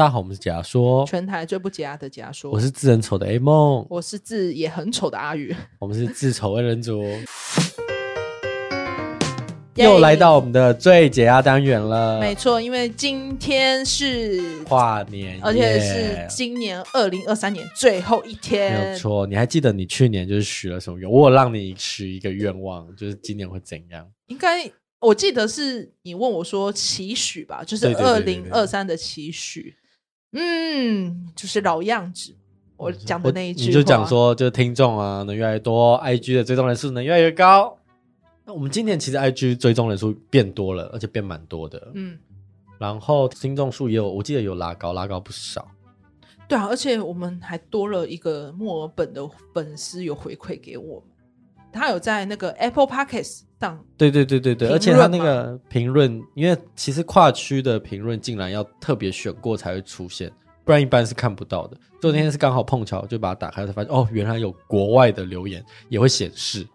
大家好，我们是解压说，全台最不解压的解压说。我是字很丑的 A 梦，我是字也很丑的阿宇。我们是字丑二人族，又来到我们的最解压单元了。没错，因为今天是跨年，而且是今年二零二三年最后一天。没有错，你还记得你去年就是许了什么愿？我有让你许一个愿望，就是今年会怎样？应该我记得是你问我说期许吧，就是二零二三的期许。嗯，就是老样子。我讲的那一句，你就讲说，就是听众啊，能越来越多，IG 的追踪人数能越来越高。那我们今年其实 IG 追踪人数变多了，而且变蛮多的。嗯，然后听众数也有，我记得有拉高，拉高不少。对啊，而且我们还多了一个墨尔本的粉丝有回馈给我们，他有在那个 Apple Podcast 上，对对对对对，而且他那个评论，因为其实跨区的评论竟然要特别选过才会出现，不然一般是看不到的。昨天是刚好碰巧，就把它打开才发现，哦，原来有国外的留言也会显示，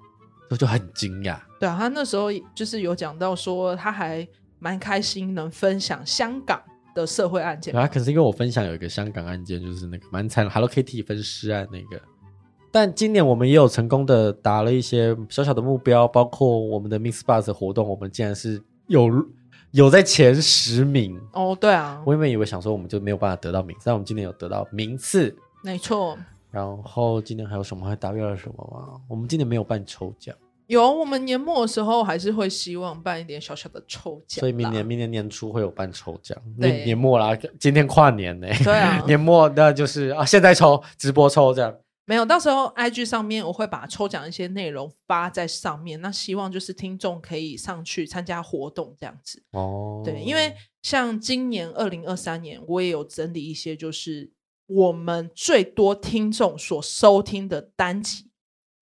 我就很惊讶。对啊，他那时候就是有讲到说，他还蛮开心能分享香港的社会案件。对啊，可是因为我分享有一个香港案件，就是那个蛮惨，Hello Kitty 分尸案那个。但今年我们也有成功的达了一些小小的目标，包括我们的 Mix Bus 活动，我们竟然是有有在前十名哦。对啊，我原本以为想说我们就没有办法得到名次，但我们今年有得到名次，没错。然后今年还有什么？还达标了什么吗？我们今年没有办抽奖，有我们年末的时候还是会希望办一点小小的抽奖，所以明年明年年初会有办抽奖。年年末啦，今天跨年呢、欸，对啊，年末那就是啊，现在抽直播抽这样。没有，到时候 IG 上面我会把抽奖一些内容发在上面，那希望就是听众可以上去参加活动这样子。哦，对，因为像今年二零二三年，我也有整理一些就是我们最多听众所收听的单集，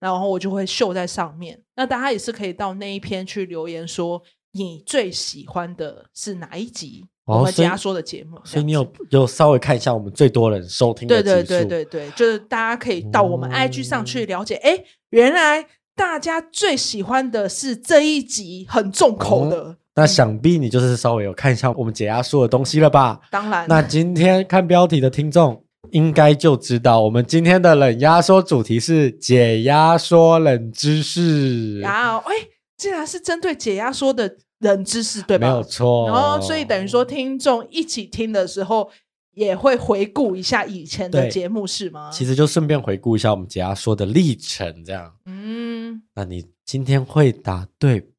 然后我就会秀在上面。那大家也是可以到那一篇去留言说你最喜欢的是哪一集。我们解压说的节目，所以你有有稍微看一下我们最多人收听的。对对对对对，就是大家可以到我们 IG 上去了解，哎、嗯，原来大家最喜欢的是这一集很重口的。嗯、那想必你就是稍微有看一下我们解压说的东西了吧？当然。那今天看标题的听众应该就知道，我们今天的冷压缩主题是解压缩冷知识。然后，哎，竟然是针对解压缩的。冷知识对吧？没有错。然后，所以等于说，听众一起听的时候，也会回顾一下以前的节目，是吗？其实就顺便回顾一下我们解压说的历程，这样。嗯，那你今天会答对。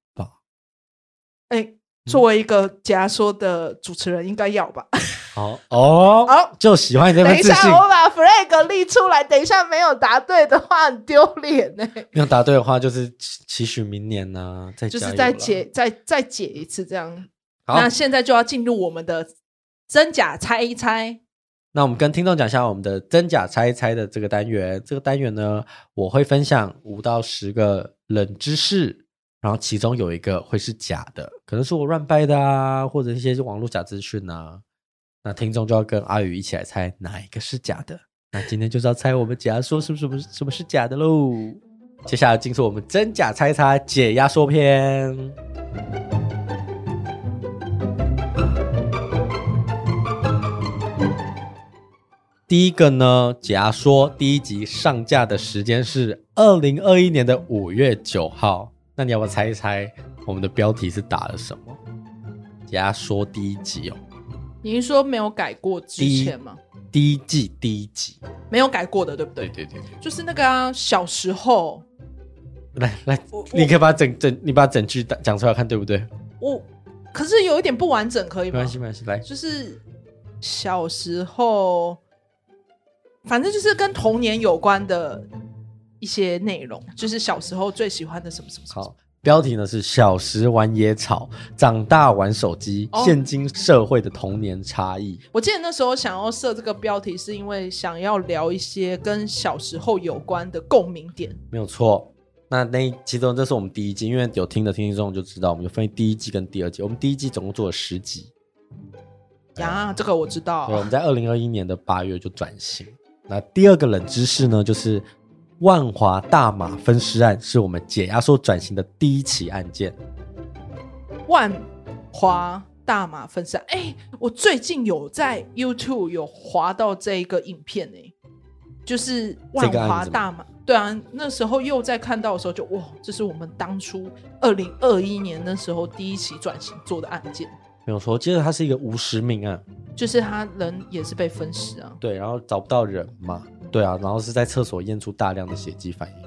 作为一个解压说的主持人，应该要吧？好哦，好，就喜欢你这份自信。等一下，我把 flag 立出来。等一下没有答对的话，很丢脸呢。没有答对的话，就是期期许明年呢、啊，再就是再解再再解一次这样。好，那现在就要进入我们的真假猜一猜。那我们跟听众讲一下我们的真假猜一猜的这个单元。这个单元呢，我会分享五到十个冷知识。然后其中有一个会是假的，可能是我乱掰的啊，或者一些网络假资讯啊。那听众就要跟阿宇一起来猜哪一个是假的。那今天就是要猜我们解压说是不是不是什么是假的喽？接下来进入我们真假猜猜解压说篇。第一个呢，解压说第一集上架的时间是二零二一年的五月九号。那你要不要猜一猜我们的标题是打了什么？解压说第一集哦。你是说没有改过之前吗？第一季第一集没有改过的，对不对？对对对对，就是那个啊，小时候。来来，你可以把整整你把整句讲出来看，对不对？我可是有一点不完整，可以吗？没关系没关系，来，就是小时候，反正就是跟童年有关的。一些内容就是小时候最喜欢的什么什么什么。好，标题呢是小时玩野草，长大玩手机，哦，现今社会的童年差异。我记得那时候想要设这个标题，是因为想要聊一些跟小时候有关的共鸣点。没有错。那那其中这是我们第一季，因为有听的听众就知道，我们就分第一季跟第二季。我们第一季总共做了十集。呀，这个我知道。对，我们在二零二一年的八月就转型。那第二个冷知识呢，就是。万华大马分尸案是我们解压缩转型的第一起案件。万华大马分尸。哎，我最近有在 YouTube 有滑到这一个影片呢，就是万华大马。对啊，那时候又在看到的时候就，就哇，这是我们当初二零二一年那时候第一起转型做的案件。没有错，接着它是一个无实命案，就是他人也是被分尸啊。对，然后找不到人嘛。对啊，然后是在厕所验出大量的血迹反应。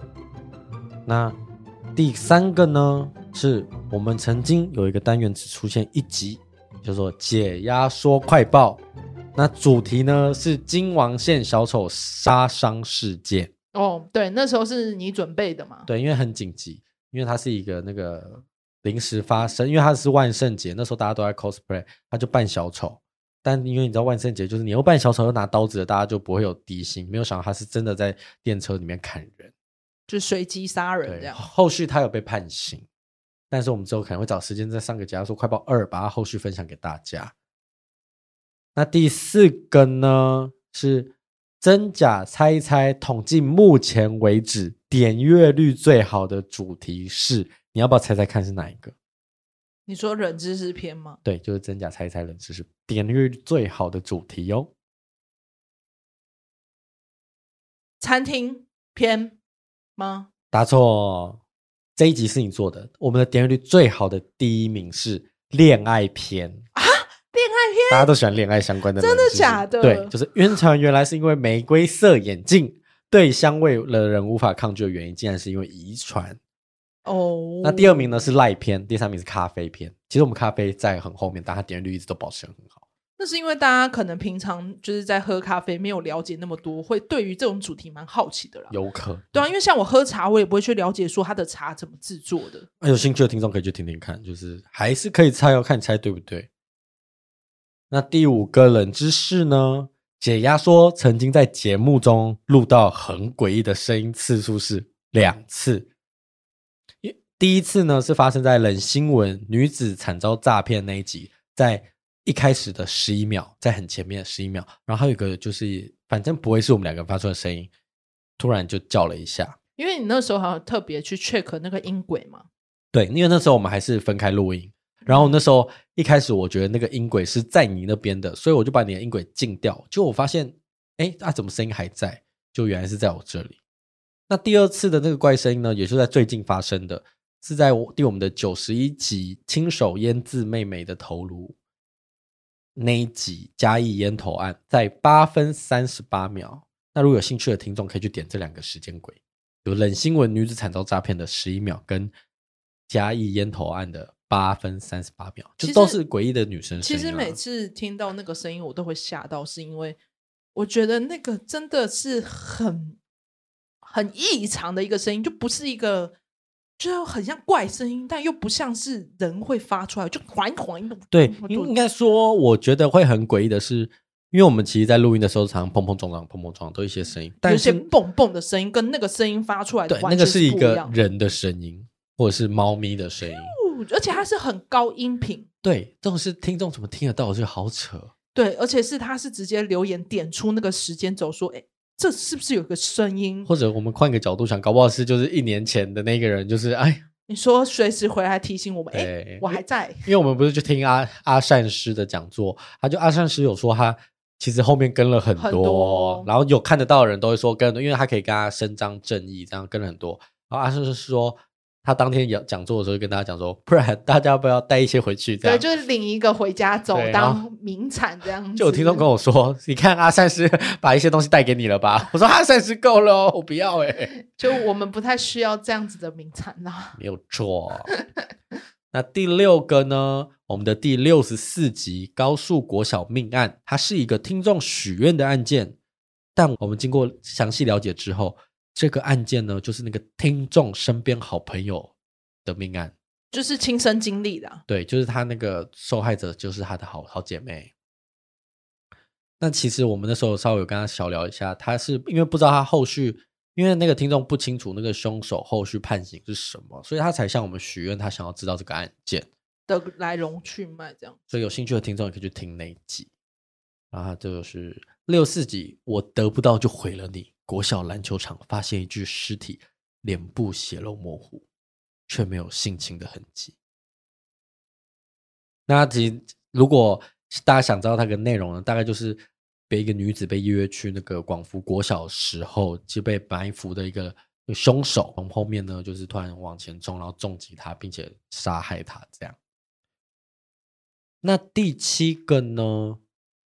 那第三个呢，是我们曾经有一个单元只出现一集，叫做“解压缩快报”。那主题呢是金王线小丑杀伤事件。哦，对，那时候是你准备的嘛？对，因为很紧急，因为它是一个那个临时发生，因为它是万圣节，那时候大家都在 cosplay，他就扮小丑。但因为你知道万圣节就是你又扮小丑又拿刀子的，大家就不会有敌心。没有想到他是真的在电车里面砍人，就随机杀人这样。后续他有被判刑，但是我们之后可能会找时间再上个解压说快报二，把它后续分享给大家。那第四个呢是。真假猜一猜统计，目前为止点阅率最好的主题是，你要不要猜猜看是哪一个？你说冷知识篇吗？对，就是真假猜猜冷知识点阅率最好的主题哟。餐厅篇吗？答错，这一集是你做的。我们的点阅率最好的第一名是恋爱篇。大家都喜欢恋爱相关的，真的假的？对，就是晕船原来是因为玫瑰色眼镜对香味的人无法抗拒的原因，竟然是因为遗传哦。那第二名呢是赖片，第三名是咖啡篇。其实我们咖啡在很后面，但它点击率一直都保持很好。那是因为大家可能平常就是在喝咖啡，没有了解那么多，会对于这种主题蛮好奇的啦。有可能对啊，因为像我喝茶，我也不会去了解说它的茶怎么制作的。有兴趣的听众可以去听听看，就是还是可以猜，哦看你猜对不对。那第五个冷知识呢？解压说曾经在节目中录到很诡异的声音次数是两次。第一次呢是发生在冷新闻女子惨遭诈骗那一集，在一开始的十一秒，在很前面的十一秒，然后还有一个就是反正不会是我们两个人发出的声音，突然就叫了一下。因为你那时候好像特别去 check 那个音轨嘛？对，因为那时候我们还是分开录音。然后那时候一开始我觉得那个音轨是在你那边的，所以我就把你的音轨禁掉。结果我发现，哎，啊怎么声音还在？就原来是在我这里。那第二次的那个怪声音呢，也是在最近发生的，是在我第我们的九十一集亲手腌制妹妹的头颅那一集嘉义烟头案，在八分三十八秒。那如果有兴趣的听众可以去点这两个时间轨，有冷新闻女子惨遭诈骗的十一秒，跟嘉义烟头案的。八分三十八秒，就都是诡异的女生声音。其实每次听到那个声音，我都会吓到，是因为我觉得那个真的是很很异常的一个声音，就不是一个，就很像怪声音，但又不像是人会发出来，就缓缓的。对，应该说，我觉得会很诡异的是，因为我们其实，在录音的时候，常常碰碰撞撞、碰碰撞撞，都一些声音，但是有些蹦蹦的声音，跟那个声音发出来的，对，那个是一个人的声音，或者是猫咪的声音。而且它是很高音频，对，这种是听众怎么听得到？我觉得好扯。对，而且是他是直接留言点出那个时间轴，说，哎，这是不是有个声音？或者我们换个角度想，搞不好是就是一年前的那个人，就是哎，你说随时回来提醒我们，哎，我还在。因为我们不是去听阿阿善师的讲座，他就阿善师有说他其实后面跟了很多，很多然后有看得到的人都会说跟，因为他可以跟他伸张正义，这样跟了很多。然后阿善师说。他当天讲讲座的时候，跟大家讲说，不然大家不要带一些回去？这样对，就是领一个回家走当名产这样子。就有听众跟我说，你看阿善师 把一些东西带给你了吧？我说阿善师够了，我不要哎、欸。就我们不太需要这样子的名产啦。没有错。那第六个呢？我们的第六十四集高速国小命案，它是一个听众许愿的案件，但我们经过详细了解之后。这个案件呢，就是那个听众身边好朋友的命案，就是亲身经历的。对，就是他那个受害者，就是他的好好姐妹。那其实我们那时候稍微有跟他小聊一下，他是因为不知道他后续，因为那个听众不清楚那个凶手后续判刑是什么，所以他才向我们许愿，他想要知道这个案件的来龙去脉，这样。所以有兴趣的听众也可以去听那一集。然后这就是六四集，我得不到就毁了你。国小篮球场发现一具尸体，脸部血肉模糊，却没有性侵的痕迹。那其如果大家想知道它的内容呢，大概就是被一个女子被约去那个广福国小时候就被埋伏的一个凶手，从后面呢就是突然往前冲，然后重击他，并且杀害他这样。那第七个呢，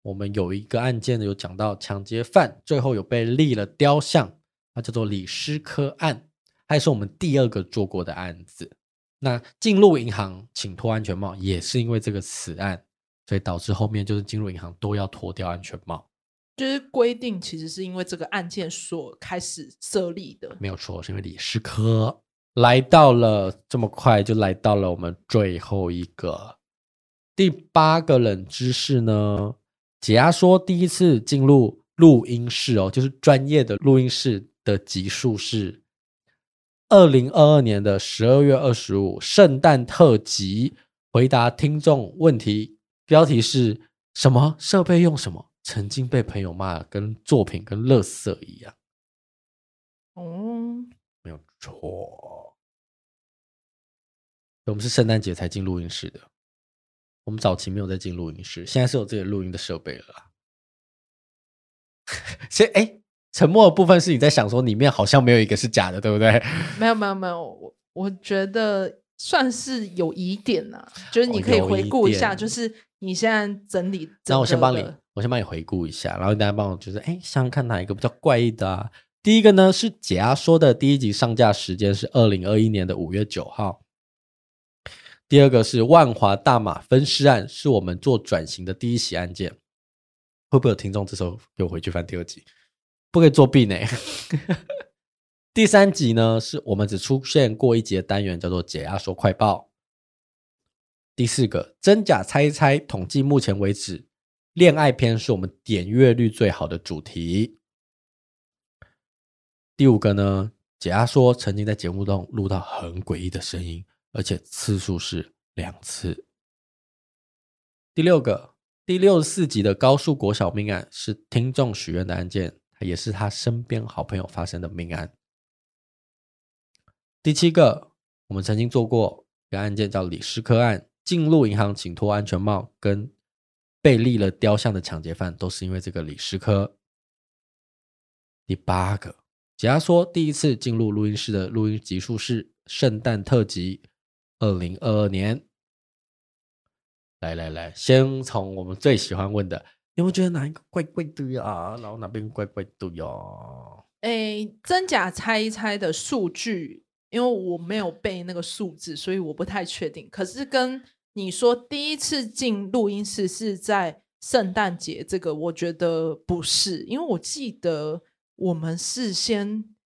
我们有一个案件呢，有讲到抢劫犯最后有被立了雕像，它叫做李师科案，它也是我们第二个做过的案子。那进入银行请脱安全帽，也是因为这个此案，所以导致后面就是进入银行都要脱掉安全帽。就是规定，其实是因为这个案件所开始设立的，没有错，是因为李师科来到了这么快，就来到了我们最后一个第八个冷知识呢。解压说第一次进入录音室哦，就是专业的录音室的集数是。二零二二年的十二月二十五，圣诞特辑，回答听众问题，标题是什么？设备用什么？曾经被朋友骂，跟作品跟垃圾一样。哦，没有错，我们是圣诞节才进录音室的。我们早期没有在进录音室，现在是有自己的录音的设备了。所以，哎。沉默的部分是你在想说里面好像没有一个是假的，对不对？没有没有没有，我我觉得算是有疑点呐、啊，就是你可以回顾一下，就是你现在整理。那我先帮你，我先帮你回顾一下，然后大家帮我就是，哎，想想看哪一个比较怪异的啊？第一个呢是解压说的第一集上架时间是二零二一年的五月九号。第二个是万华大马分尸案，是我们做转型的第一起案件。会不会有听众这时候给我回去翻第二集？不可以作弊呢。第三集呢，是我们只出现过一集的单元，叫做“解压说快报”。第四个真假猜一猜，统计目前为止，恋爱篇是我们点阅率最好的主题。第五个呢，解压说曾经在节目中录到很诡异的声音，而且次数是两次。第六个，第六十四集的高速国小命案是听众许愿的案件。也是他身边好朋友发生的命案。第七个，我们曾经做过一个案件，叫李师科案，进入银行请脱安全帽跟被立了雕像的抢劫犯，都是因为这个李师科。第八个，解压说第一次进入录音室的录音集数是圣诞特辑，二零二二年。来来来，先从我们最喜欢问的。有没有觉得哪一个怪怪的呀？然后哪边怪怪的呀？诶，真假猜一猜的数据，因为我没有背那个数字，所以我不太确定。可是跟你说第一次进录音室是在圣诞节，这个我觉得不是，因为我记得我们是先，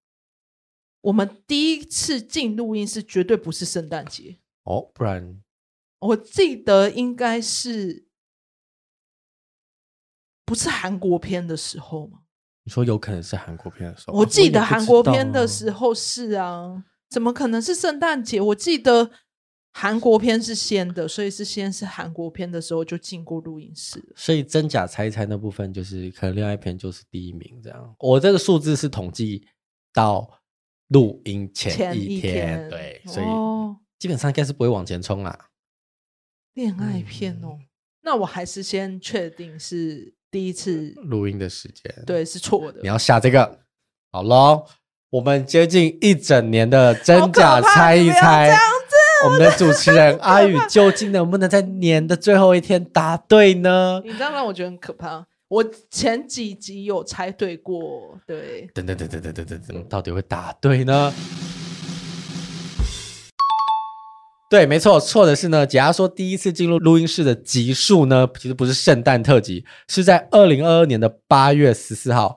我们第一次进录音室绝对不是圣诞节哦，不然我记得应该是。不是韩国片的时候吗？你说有可能是韩国片的时候？我记得韩国片的时候是啊，怎么可能是圣诞节？我记得韩国片是先的，所以是先是韩国片的时候就进过录音室。所以真假猜一猜那部分就是可能恋爱片就是第一名这样。我这个数字是统计到录音前一天，一天对，所以基本上应该是不会往前冲啦。恋爱片哦，嗯、那我还是先确定是。第一次录音的时间，对，是错的。你要下这个，好喽。我们接近一整年的真假猜一猜，我们的主持人阿宇究竟能不能在年的最后一天答对呢？你这样让我觉得很可怕。我前几集有猜对过，对。等等等等等等等等，到底会答对呢？对，没错，错的是呢。解压说第一次进入录音室的集数呢，其实不是圣诞特辑，是在二零二二年的八月十四号，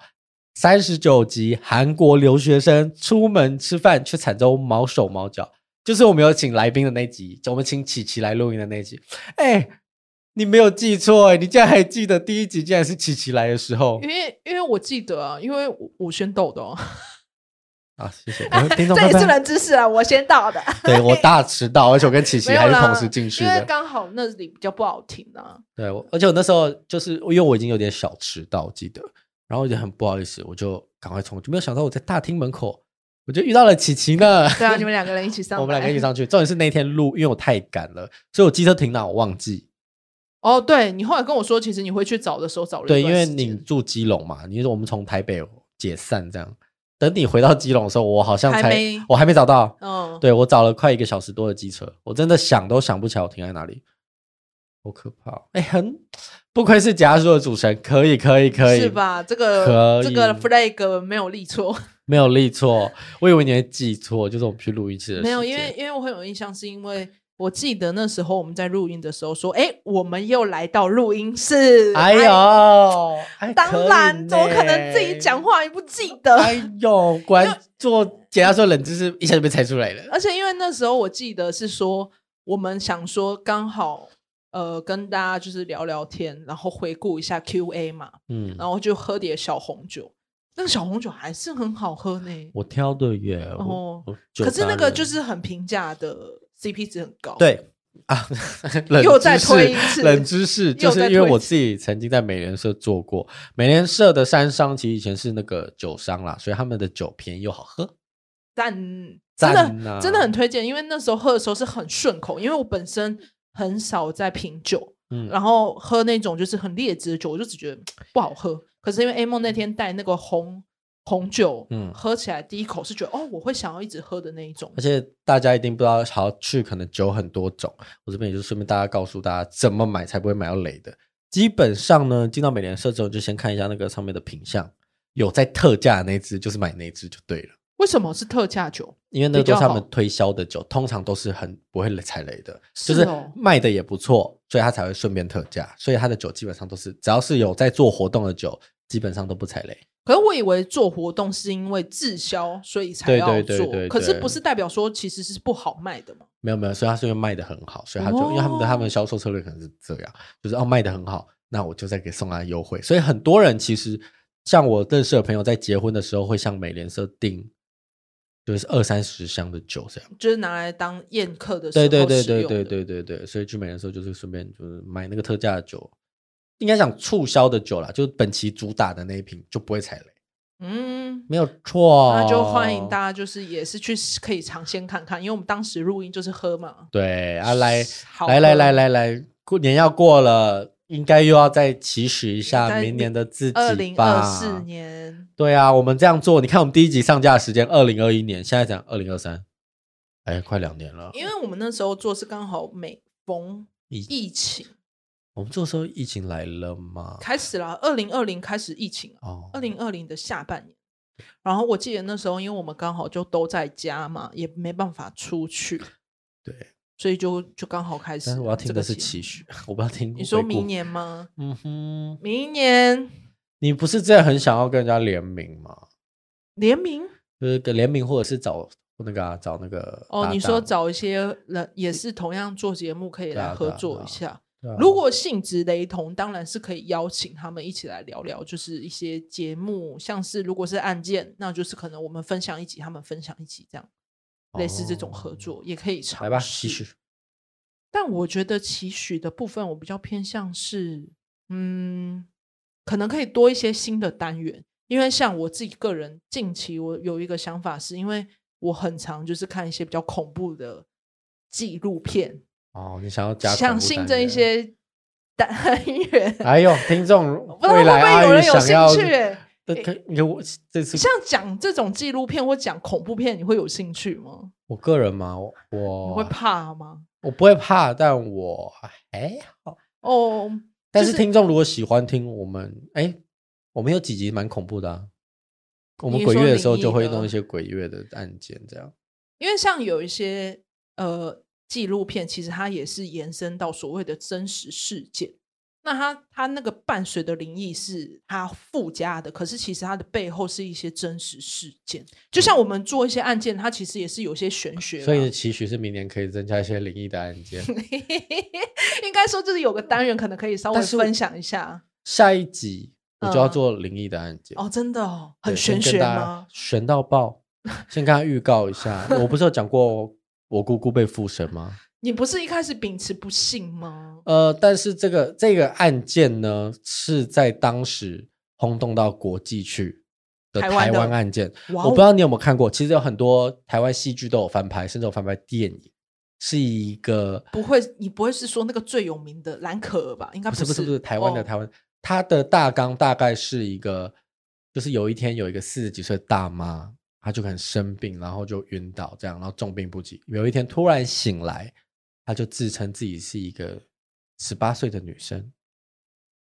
三十九集韩国留学生出门吃饭却惨遭毛手毛脚，就是我们有请来宾的那集，我们请琪琪来录音的那集。哎，你没有记错，哎，你竟然还记得第一集竟然是琪琪来的时候？因为因为我记得啊，因为我我先抖的哦。啊，谢谢。听众 这也是冷知识啊，我先到的。对，我大迟到，而且我跟琪琪还是同时进去的，因为刚好那里比较不好停啊。对，而且我那时候就是因为我已经有点小迟到，我记得，然后我就很不好意思，我就赶快冲，就没有想到我在大厅门口，我就遇到了琪琪呢。对啊，你们两个人一起上，我们两个一起上去。重点是那天路，因为我太赶了，所以我机车停哪我忘记。哦，对，你后来跟我说，其实你会去找的时候找了对，因为你住基隆嘛，你说我们从台北解散这样，等你回到基隆的时候，我好像才还我还没找到。哦，对，我找了快一个小时多的机车，我真的想都想不起来我停在哪里，好可怕！哎，很不愧是假说的主持人，可以可以可以，是吧？这个这个 flag 没有立错。没有立错，我以为你会记错，就是我们去录一次的。没有，因为因为我很有印象，是因为我记得那时候我们在录音的时候说，哎，我们又来到录音室。哎呦，哎当然，怎么可能自己讲话也不记得？哎呦，果然做解压缩冷知识一下就被猜出来了。而且因为那时候我记得是说，我们想说刚好呃跟大家就是聊聊天，然后回顾一下 Q&A 嘛，嗯，然后就喝点小红酒。那个小红酒还是很好喝呢，我挑的耶。哦，可是那个就是很平价的，CP 值很高。对啊 又再推一次冷知识，就是因为我自己曾经在美联社做过，美联社的三商其实以前是那个酒商啦，所以他们的酒便宜又好喝。但真的真的很推荐，因为那时候喝的时候是很顺口，因为我本身很少在品酒，嗯，然后喝那种就是很劣质的酒，我就只觉得不好喝。可是因为 A 梦那天带那个红红酒，嗯，喝起来第一口是觉得哦，我会想要一直喝的那一种。而且大家一定不知道，好去可能酒很多种。我这边也就顺便大家告诉大家怎么买才不会买到雷的。基本上呢，进到美联社之后就先看一下那个上面的品相，有在特价的那支就是买那支就对了。为什么是特价酒？因为那都是他们推销的酒，通常都是很不会踩雷的，是哦、就是卖的也不错，所以他才会顺便特价。所以他的酒基本上都是只要是有在做活动的酒。基本上都不踩雷，可是我以为做活动是因为滞销，所以才要做。可是不是代表说其实是不好卖的吗？没有没有，所以他是因为卖的很好，所以他就、哦、因为他们的他们的销售策略可能是这样，就是哦卖的很好，那我就再给送他优惠。所以很多人其实像我认识的朋友，在结婚的时候会向美联社订，就是二三十箱的酒这样，就是拿来当宴客的时候。对对对对对对对对，所以去美联社就是顺便就是买那个特价的酒。应该讲促销的酒啦，就是本期主打的那一瓶就不会踩雷。嗯，没有错。那就欢迎大家，就是也是去可以尝鲜看看，因为我们当时录音就是喝嘛。对啊，来来来来来来，过年要过了，应该又要再期许一下明年的自己吧。二零二四年。对啊，我们这样做，你看我们第一集上架的时间二零二一年，现在讲二零二三，哎，快两年了。因为我们那时候做是刚好每逢疫情。我们这时候疫情来了吗？开始了，二零二零开始疫情哦，二零二零的下半年。然后我记得那时候，因为我们刚好就都在家嘛，也没办法出去，对，所以就就刚好开始。但是我要听的是期许，我不要听。你说明年吗？嗯哼，明年。你不是真的很想要跟人家联名吗？联名就是跟联名，或者是找那个、啊、找那个哦，你说找一些人也是同样做节目，可以来合作一下。如果性质雷同，当然是可以邀请他们一起来聊聊，就是一些节目，像是如果是案件，那就是可能我们分享一集，他们分享一集，这样、哦、类似这种合作也可以尝试。来吧，期许。但我觉得期许的部分，我比较偏向是，嗯，可能可以多一些新的单元，因为像我自己个人近期我有一个想法，是因为我很常就是看一些比较恐怖的纪录片。哦，你想要加想新增一些单 元？哎呦听众，不知道会不会有人有兴趣？欸、你我这次像讲这种纪录片或讲恐怖片，你会有兴趣吗？我个人嘛，我你会怕吗？我不会怕，但我还好哦。但是听众如果喜欢听我们，哎、欸，我们有几集蛮恐怖的啊。我们鬼月的时候就会弄一些鬼月的案件，这样。因为像有一些呃。纪录片其实它也是延伸到所谓的真实事件，那它它那个伴随的灵异是它附加的，可是其实它的背后是一些真实事件，就像我们做一些案件，它其实也是有些玄学。所以期许是明年可以增加一些灵异的案件，应该说就是有个单元可能可以稍微分享一下。下一集我就要做灵异的案件、嗯、哦，真的哦，很玄学吗？玄到爆！先跟他预告一下，我不是有讲过。我姑姑被附身吗？你不是一开始秉持不信吗？呃，但是这个这个案件呢，是在当时轰动到国际去的台湾案件。我不知道你有没有看过，其实有很多台湾戏剧都有翻拍，甚至有翻拍电影。是一个不会，你不会是说那个最有名的蓝可儿吧？应该不是，不是，不是台湾的、哦、台湾。它的大纲大概是一个，就是有一天有一个四十几岁的大妈，她就可能生病，然后就晕倒，这样，然后重病不起。有一天突然醒来，他就自称自己是一个十八岁的女生，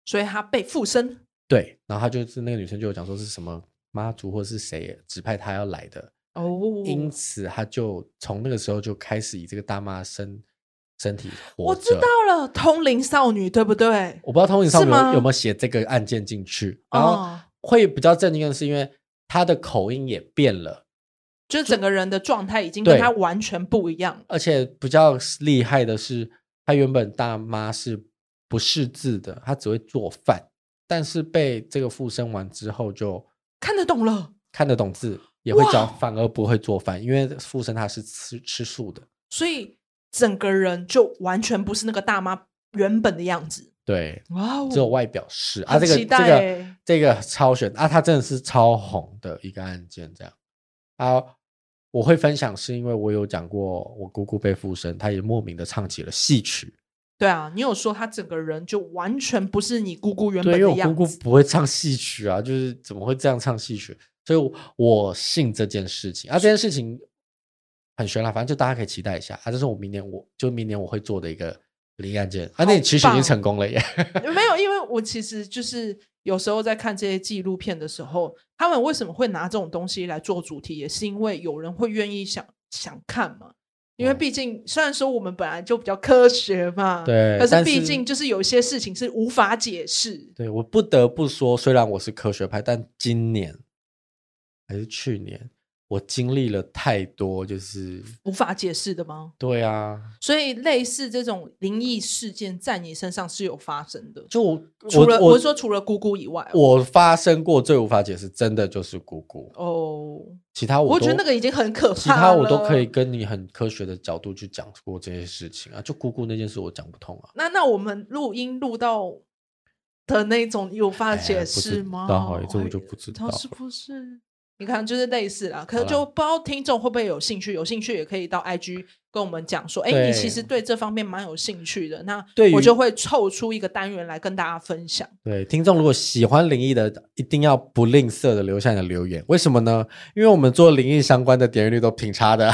所以她被附身。对，然后她就是那个女生就有讲说是什么妈祖或是谁指派她要来的哦，因此她就从那个时候就开始以这个大妈身。身体活，我知道了，通灵少女对不对？我不知道通灵少女有没有写这个案件进去，然后会比较震惊的是，因为她的口音也变了，就整个人的状态已经跟他完全不一样。而且比较厉害的是，他原本大妈是不识字的，她只会做饭，但是被这个附身完之后就看得懂了，看得懂字，也会教，反而不会做饭，因为附身他是吃吃素的，所以。整个人就完全不是那个大妈原本的样子，对，哇，只有外表是。啊，这个这个这个超选。啊，他真的是超红的一个案件，这样。啊，我会分享是因为我有讲过我姑姑被附身，她也莫名的唱起了戏曲，对啊，你有说她整个人就完全不是你姑姑原本的样子，对，因为我姑姑不会唱戏曲啊，就是怎么会这样唱戏曲？所以我，我信这件事情。啊，这件事情。很悬啦，反正就大家可以期待一下。啊！这是我明年我就明年我会做的一个灵异案件啊，那你其实已经成功了耶。没有，因为我其实就是有时候在看这些纪录片的时候，他们为什么会拿这种东西来做主题，也是因为有人会愿意想想看嘛。因为毕竟虽然说我们本来就比较科学嘛，对，可是毕竟就是有一些事情是无法解释。对，我不得不说，虽然我是科学派，但今年还是去年。我经历了太多，就是无法解释的吗？对啊，所以类似这种灵异事件在你身上是有发生的。就我除了我，我是说除了姑姑以外，我发生过最无法解释，真的就是姑姑哦。其他我我觉得那个已经很可怕了。其他我都可以跟你很科学的角度去讲过这些事情啊。就姑姑那件事，我讲不通啊。那那我们录音录到的那种有法解释吗？那好，这我就不知道，是不是？你看，就是类似啦，可是就不知道听众会不会有兴趣，有兴趣也可以到 IG 跟我们讲说，哎，你其实对这方面蛮有兴趣的，那我就会凑出一个单元来跟大家分享。对，听众如果喜欢灵异的，一定要不吝啬的留下你的留言。为什么呢？因为我们做灵异相关的点阅率都挺差的，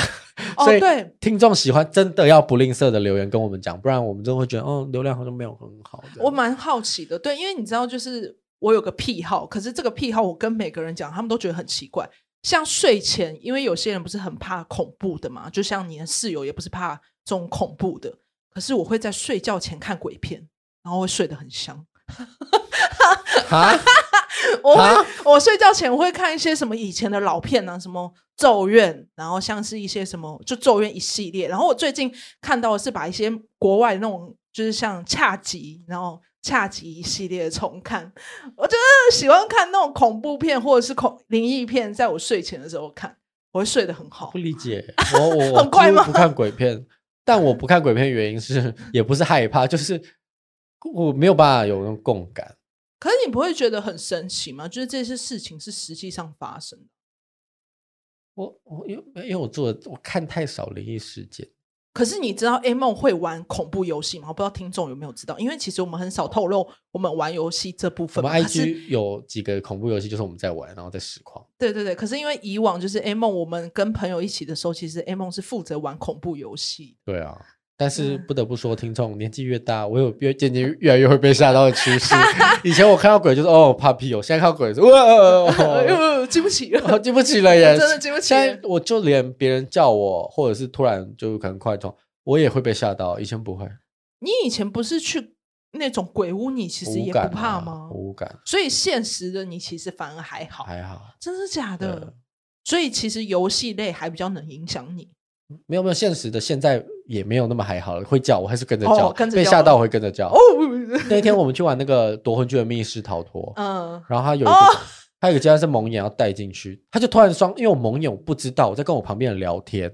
所以对听众喜欢真的要不吝啬的留言跟我们讲，不然我们真的会觉得，哦，流量好像没有很好。我蛮好奇的，对，因为你知道就是。我有个癖好，可是这个癖好我跟每个人讲，他们都觉得很奇怪。像睡前，因为有些人不是很怕恐怖的嘛，就像你的室友也不是怕这种恐怖的。可是我会在睡觉前看鬼片，然后会睡得很香。哈 我会我睡觉前我会看一些什么以前的老片啊，什么咒怨，然后像是一些什么就咒怨一系列。然后我最近看到的是把一些国外的那种，就是像恰吉，然后。恰吉一系列重看，我觉得喜欢看那种恐怖片或者是恐灵异片，在我睡前的时候看，我会睡得很好。不理解，我我很快吗？不看鬼片，但我不看鬼片原因是也不是害怕，就是我没有办法有那种共感。可是你不会觉得很神奇吗？就是这些事情是实际上发生的。我我因为因为我做我看太少灵异事件。可是你知道 A 梦会玩恐怖游戏吗？我不知道听众有没有知道，因为其实我们很少透露我们玩游戏这部分。我们 IG 有几个恐怖游戏，就是我们在玩，然后在实况。对对对，可是因为以往就是 A 梦，我们跟朋友一起的时候，其实 A 梦是负责玩恐怖游戏。对啊，但是不得不说，听众年纪越大，我有越渐渐越来越会被吓到的趋势。以前我看到鬼就是哦怕屁哦，现在看到鬼是哇，哦呃，记不起了，记不起了耶，真的记不起。现在我就连别人叫我，或者是突然就可能快冲，我也会被吓到。以前不会。你以前不是去那种鬼屋，你其实也不怕吗？无感。所以现实的你其实反而还好，还好。真的假的？所以其实游戏类还比较能影响你。没有没有，现实的现在也没有那么还好了。会叫我还是跟着叫，被吓到我会跟着叫。哦，那天我们去玩那个夺魂锯的密室逃脱，嗯，然后他有一个。他有个阶段是蒙眼要带进去，他就突然双，因为我蒙眼我不知道，我在跟我旁边人聊天，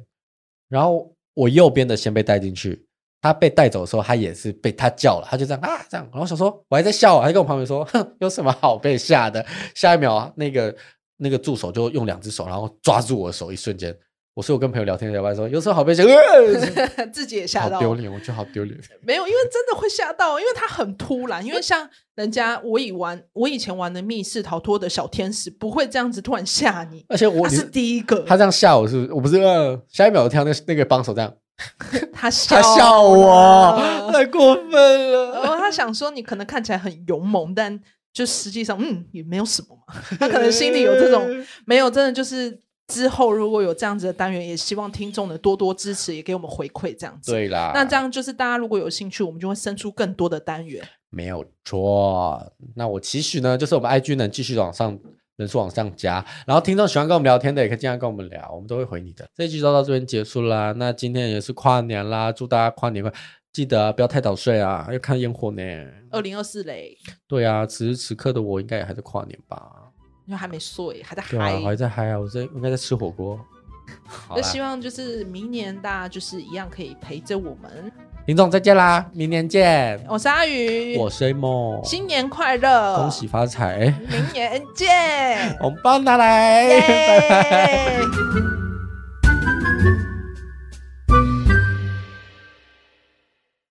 然后我右边的先被带进去，他被带走的时候，他也是被他叫了，他就这样啊这样，然后想说我还在笑，还跟我旁边说，哼，有什么好被吓的？下一秒啊，那个那个助手就用两只手，然后抓住我的手，一瞬间我说我跟朋友聊天聊完说，有时候好悲伤，呃、自己也吓到，好丢脸，我觉得好丢脸。没有，因为真的会吓到，因为他很突然。因为像人家我以玩，我以前玩的密室逃脱的小天使不会这样子突然吓你，而且我他是第一个，他这样吓我是不是，我不是呃，下一秒我听到那个那个帮手这样，他笑他笑我，太过分了。然后他想说你可能看起来很勇猛，但就实际上嗯也没有什么嘛。他可能心里有这种没有，真的就是。之后如果有这样子的单元，也希望听众的多多支持，也给我们回馈这样子。对啦，那这样就是大家如果有兴趣，我们就会生出更多的单元。没有错。那我期许呢，就是我们 IG 能继续往上，人数往上加。然后听众喜欢跟我们聊天的，也可以经常跟我们聊，我们都会回你的。这一集就到这边结束啦。那今天也是跨年啦，祝大家跨年快乐！记得、啊、不要太早睡啊，要看烟火呢。二零二四嘞。对啊，此时此刻的我应该也还在跨年吧。因为还没睡，还在嗨，还在嗨啊！我在应该在吃火锅。那希望就是明年大家就是一样可以陪着我们。林总再见啦，明年见。我是阿宇，我是 A 梦，新年快乐，恭喜发财，明年见，红包拿来，拜拜。